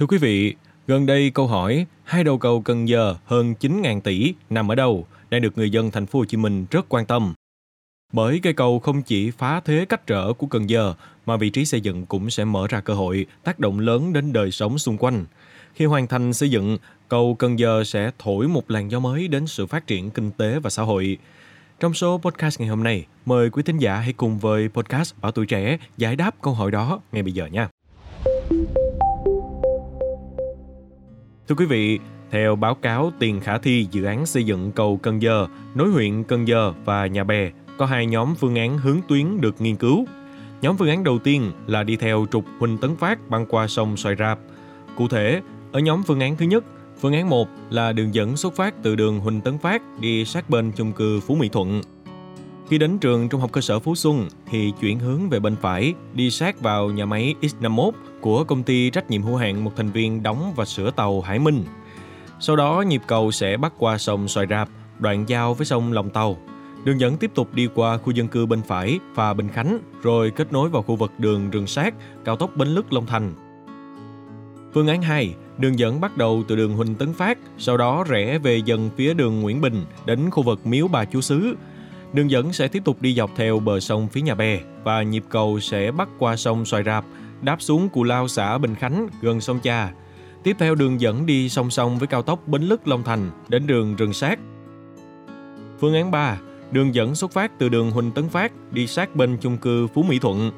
Thưa quý vị, gần đây câu hỏi hai đầu cầu Cần Giờ hơn 9.000 tỷ nằm ở đâu đang được người dân thành phố Hồ Chí Minh rất quan tâm. Bởi cây cầu không chỉ phá thế cách trở của Cần Giờ mà vị trí xây dựng cũng sẽ mở ra cơ hội tác động lớn đến đời sống xung quanh. Khi hoàn thành xây dựng, cầu Cần Giờ sẽ thổi một làn gió mới đến sự phát triển kinh tế và xã hội. Trong số podcast ngày hôm nay, mời quý thính giả hãy cùng với podcast Bảo Tuổi Trẻ giải đáp câu hỏi đó ngay bây giờ nha. Thưa quý vị, theo báo cáo tiền khả thi dự án xây dựng cầu Cần Giờ, nối huyện Cần Giờ và Nhà Bè, có hai nhóm phương án hướng tuyến được nghiên cứu. Nhóm phương án đầu tiên là đi theo trục Huỳnh Tấn Phát băng qua sông Xoài Rạp. Cụ thể, ở nhóm phương án thứ nhất, phương án 1 là đường dẫn xuất phát từ đường Huỳnh Tấn Phát đi sát bên chung cư Phú Mỹ Thuận. Khi đến trường Trung học cơ sở Phú Xuân thì chuyển hướng về bên phải, đi sát vào nhà máy X51 của công ty trách nhiệm hữu hạn một thành viên đóng và sửa tàu Hải Minh. Sau đó nhịp cầu sẽ bắt qua sông Xoài Rạp, đoạn giao với sông Lòng Tàu. Đường dẫn tiếp tục đi qua khu dân cư bên phải và Bình Khánh, rồi kết nối vào khu vực đường Rừng Sát, cao tốc Bến Lức Long Thành. Phương án 2, đường dẫn bắt đầu từ đường Huỳnh Tấn Phát, sau đó rẽ về dần phía đường Nguyễn Bình đến khu vực Miếu Bà Chúa Sứ. Đường dẫn sẽ tiếp tục đi dọc theo bờ sông phía nhà bè và nhịp cầu sẽ bắc qua sông Xoài Rạp, đáp xuống Cù Lao xã Bình Khánh gần sông Cha. Tiếp theo đường dẫn đi song song với cao tốc Bến Lức Long Thành đến đường Rừng Sát. Phương án 3, đường dẫn xuất phát từ đường Huỳnh Tấn Phát đi sát bên chung cư Phú Mỹ Thuận.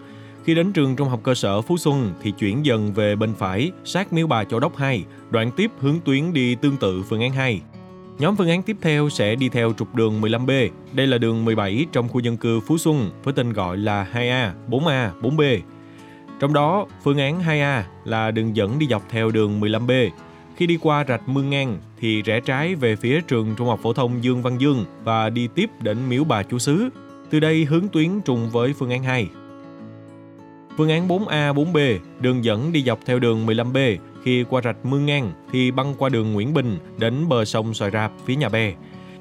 Khi đến trường trung học cơ sở Phú Xuân thì chuyển dần về bên phải sát miếu bà Châu Đốc 2, đoạn tiếp hướng tuyến đi tương tự phương án 2. Nhóm phương án tiếp theo sẽ đi theo trục đường 15B. Đây là đường 17 trong khu dân cư Phú Xuân với tên gọi là 2A, 4A, 4B. Trong đó, phương án 2A là đường dẫn đi dọc theo đường 15B. Khi đi qua rạch Mương Ngang thì rẽ trái về phía trường Trung học phổ thông Dương Văn Dương và đi tiếp đến miếu bà Chúa Sứ. Từ đây hướng tuyến trùng với phương án 2. Phương án 4A, 4B, đường dẫn đi dọc theo đường 15B, khi qua rạch Mương Ngang thì băng qua đường Nguyễn Bình đến bờ sông Xoài Rạp phía nhà bè.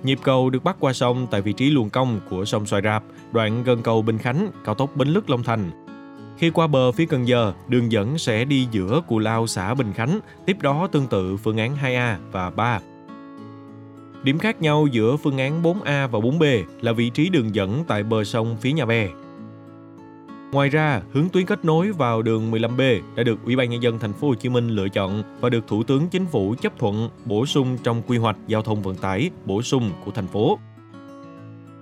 Nhịp cầu được bắt qua sông tại vị trí luồng cong của sông Xoài Rạp, đoạn gần cầu Bình Khánh, cao tốc Bến Lức Long Thành. Khi qua bờ phía Cần Giờ, đường dẫn sẽ đi giữa Cù Lao xã Bình Khánh, tiếp đó tương tự phương án 2A và 3. Điểm khác nhau giữa phương án 4A và 4B là vị trí đường dẫn tại bờ sông phía nhà bè. Ngoài ra, hướng tuyến kết nối vào đường 15B đã được Ủy ban nhân dân thành phố Hồ Chí Minh lựa chọn và được Thủ tướng Chính phủ chấp thuận bổ sung trong quy hoạch giao thông vận tải bổ sung của thành phố.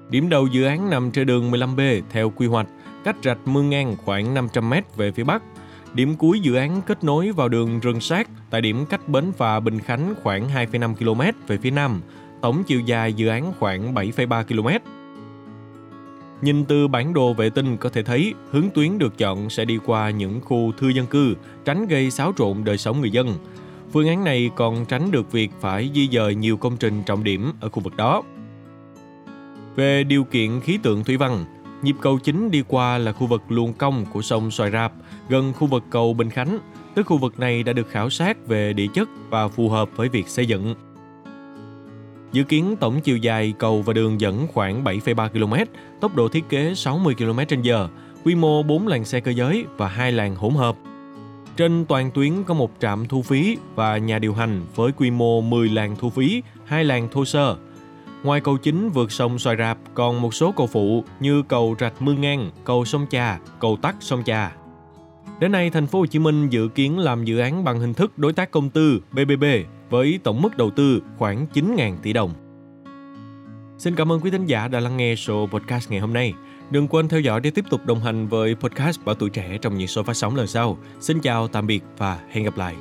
Điểm đầu dự án nằm trên đường 15B theo quy hoạch, cách rạch Mương Ngang khoảng 500 m về phía bắc. Điểm cuối dự án kết nối vào đường Rừng Sát tại điểm cách bến phà Bình Khánh khoảng 2,5 km về phía nam. Tổng chiều dài dự án khoảng 7,3 km. Nhìn từ bản đồ vệ tinh có thể thấy hướng tuyến được chọn sẽ đi qua những khu thư dân cư, tránh gây xáo trộn đời sống người dân. Phương án này còn tránh được việc phải di dời nhiều công trình trọng điểm ở khu vực đó. Về điều kiện khí tượng thủy văn, nhịp cầu chính đi qua là khu vực luồng cong của sông Xoài Rạp, gần khu vực cầu Bình Khánh, tức khu vực này đã được khảo sát về địa chất và phù hợp với việc xây dựng. Dự kiến tổng chiều dài cầu và đường dẫn khoảng 7,3 km, tốc độ thiết kế 60 km/h, quy mô 4 làn xe cơ giới và 2 làn hỗn hợp. Trên toàn tuyến có một trạm thu phí và nhà điều hành với quy mô 10 làn thu phí, 2 làn thô sơ. Ngoài cầu chính vượt sông Xoài Rạp còn một số cầu phụ như cầu Rạch Mương Ngang, cầu sông Trà, cầu Tắc sông Trà. Đến nay, thành phố Hồ Chí Minh dự kiến làm dự án bằng hình thức đối tác công tư BBB với tổng mức đầu tư khoảng 9.000 tỷ đồng. Xin cảm ơn quý thính giả đã lắng nghe show podcast ngày hôm nay. Đừng quên theo dõi để tiếp tục đồng hành với podcast Bảo Tuổi Trẻ trong những số phát sóng lần sau. Xin chào, tạm biệt và hẹn gặp lại.